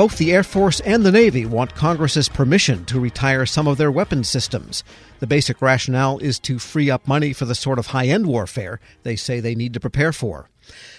Both the Air Force and the Navy want Congress's permission to retire some of their weapons systems. The basic rationale is to free up money for the sort of high end warfare they say they need to prepare for.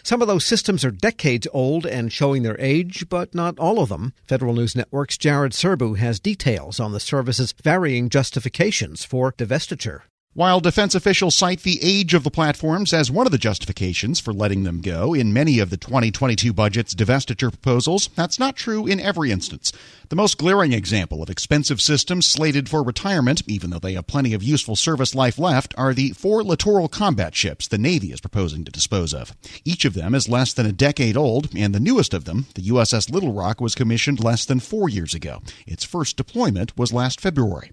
Some of those systems are decades old and showing their age, but not all of them. Federal News Network's Jared Serbu has details on the service's varying justifications for divestiture. While defense officials cite the age of the platforms as one of the justifications for letting them go in many of the 2022 budget's divestiture proposals, that's not true in every instance. The most glaring example of expensive systems slated for retirement, even though they have plenty of useful service life left, are the four littoral combat ships the Navy is proposing to dispose of. Each of them is less than a decade old, and the newest of them, the USS Little Rock, was commissioned less than four years ago. Its first deployment was last February.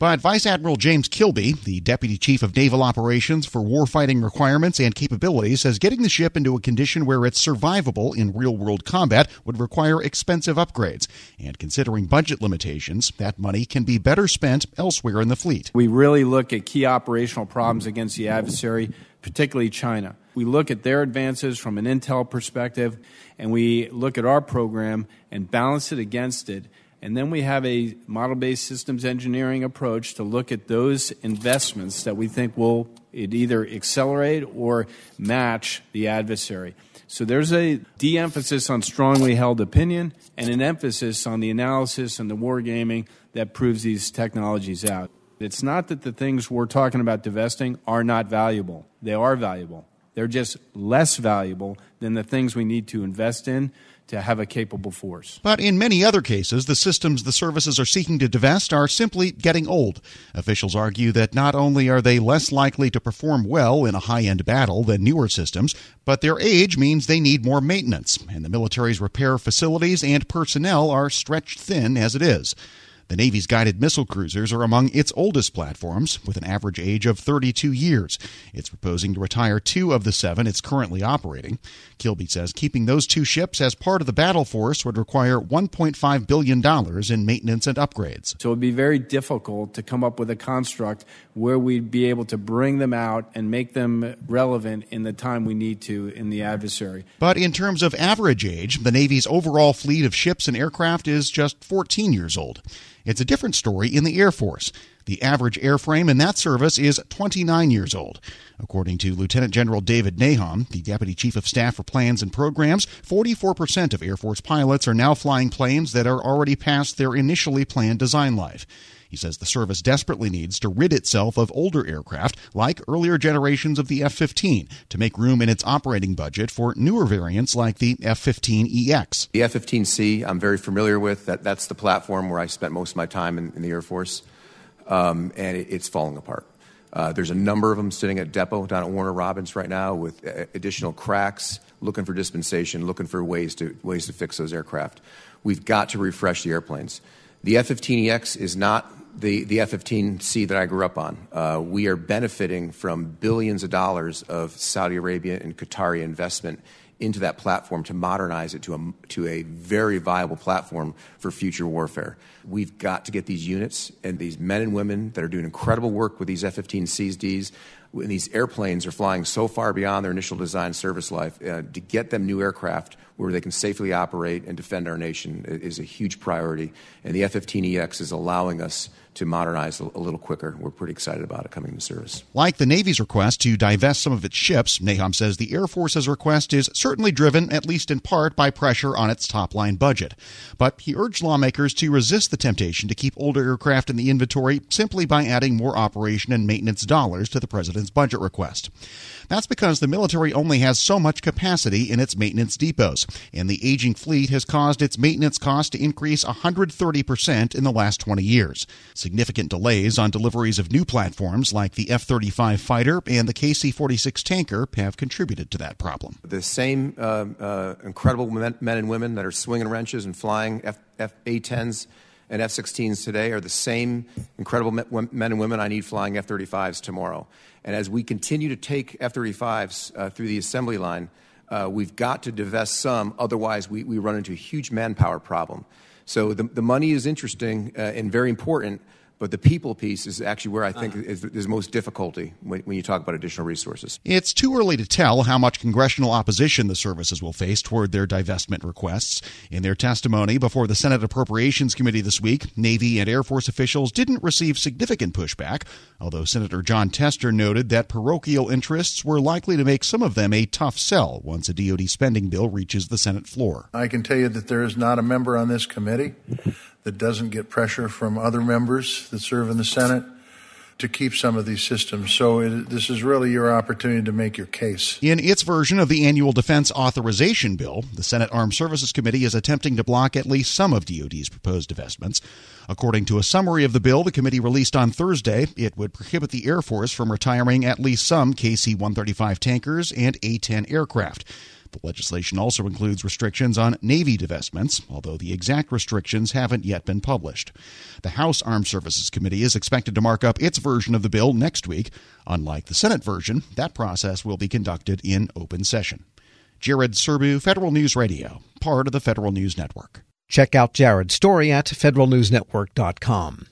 But Vice Admiral James Kilby, the Deputy Chief of Naval Operations for Warfighting Requirements and Capabilities, says getting the ship into a condition where it's survivable in real world combat would require expensive upgrades. And considering budget limitations, that money can be better spent elsewhere in the fleet. We really look at key operational problems against the adversary, particularly China. We look at their advances from an intel perspective, and we look at our program and balance it against it and then we have a model based systems engineering approach to look at those investments that we think will either accelerate or match the adversary. So there's a de emphasis on strongly held opinion and an emphasis on the analysis and the wargaming that proves these technologies out. It's not that the things we're talking about divesting are not valuable, they are valuable. They're just less valuable than the things we need to invest in to have a capable force. But in many other cases, the systems the services are seeking to divest are simply getting old. Officials argue that not only are they less likely to perform well in a high end battle than newer systems, but their age means they need more maintenance, and the military's repair facilities and personnel are stretched thin as it is. The Navy's guided missile cruisers are among its oldest platforms, with an average age of 32 years. It's proposing to retire two of the seven it's currently operating. Kilby says keeping those two ships as part of the battle force would require $1.5 billion in maintenance and upgrades. So it would be very difficult to come up with a construct where we'd be able to bring them out and make them relevant in the time we need to in the adversary. But in terms of average age, the Navy's overall fleet of ships and aircraft is just 14 years old. It's a different story in the Air Force. The average airframe in that service is 29 years old. According to Lieutenant General David Nahom, the Deputy Chief of Staff for Plans and Programs, 44% of Air Force pilots are now flying planes that are already past their initially planned design life. He says the service desperately needs to rid itself of older aircraft, like earlier generations of the F 15, to make room in its operating budget for newer variants like the F 15EX. The F 15C, I'm very familiar with. That, that's the platform where I spent most of my time in, in the Air Force, um, and it, it's falling apart. Uh, there's a number of them sitting at depot down at Warner Robins right now with uh, additional cracks, looking for dispensation, looking for ways to ways to fix those aircraft. We've got to refresh the airplanes. The F-15EX is not the, the F 15C that I grew up on. Uh, we are benefiting from billions of dollars of Saudi Arabia and Qatari investment into that platform to modernize it to a, to a very viable platform for future warfare. We've got to get these units and these men and women that are doing incredible work with these F 15Cs, when these airplanes are flying so far beyond their initial design service life, uh, to get them new aircraft where they can safely operate and defend our nation is a huge priority. And the F 15EX is allowing us to modernize a, little quicker. We're pretty excited about it coming into service. Like the Navy's request to divest some of its ships, Nahom says the Air Force's request is certainly driven, at least in part, by pressure on its top line budget. But he urged lawmakers to resist the temptation to keep older aircraft in the inventory simply by adding more operation and maintenance dollars to the president's budget request. That's because the military only has so much capacity in its maintenance depots, and the aging fleet has caused its maintenance costs to increase 130% in the last 20 years. Significant delays on deliveries of new platforms like the F 35 fighter and the KC 46 tanker have contributed to that problem. The same uh, uh, incredible men, and women that are swinging wrenches and flying F, F A-10s and F 16s today are the same incredible men and women I need flying F 35s tomorrow. And as we continue to take F 35s uh, through the assembly line, uh, we've got to divest some, otherwise, we, we run into a huge manpower problem. So the, the money is interesting uh, and very important, But the people piece is actually where I think uh-huh. is, is most difficulty when, when you talk about additional resources. It's too early to tell how much congressional opposition the services will face toward their divestment requests. In their testimony before the Senate Appropriations Committee this week, Navy and Air Force officials didn't receive significant pushback, although Senator Jon Tester noted that parochial interests were likely to make some of them a tough sell once a DoD spending bill reaches the Senate floor. I can tell you that there is not a member on this committee that doesn't get pressure from other members that serve in the Senate to keep some of these systems. So it, this is really your opportunity to make your case. In its version of the annual defense authorization bill, the Senate Armed Services Committee is attempting to block at least some of DoD's proposed divestments. According to a summary of the bill the committee released on Thursday, it would prohibit the Air Force from retiring at least some KC 135 tankers and A 10 aircraft. The legislation also includes restrictions on Navy divestments, although the exact restrictions haven't yet been published. The House Armed Services Committee is expected to mark up its version of the bill next week. Unlike the Senate version, that process will be conducted in open session. Jared Serbu, Federal News Radio, part of the Federal News Network. Check out Jared's story at federalnewsnetwork.com.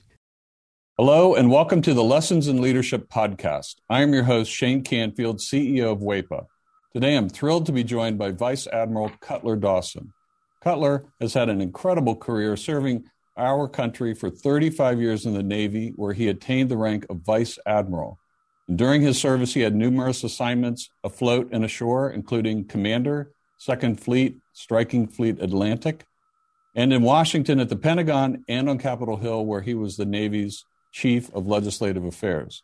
Hello, and welcome to the Lessons in Leadership podcast. I am your host, Shane Canfield, CEO of WEPA. Today, I'm thrilled to be joined by Vice Admiral Cutler Dawson. Cutler has had an incredible career serving our country for 35 years in the Navy, where he attained the rank of Vice Admiral. And during his service, he had numerous assignments afloat and ashore, including Commander, Second Fleet, Striking Fleet Atlantic, and in Washington at the Pentagon and on Capitol Hill, where he was the Navy's Chief of Legislative Affairs.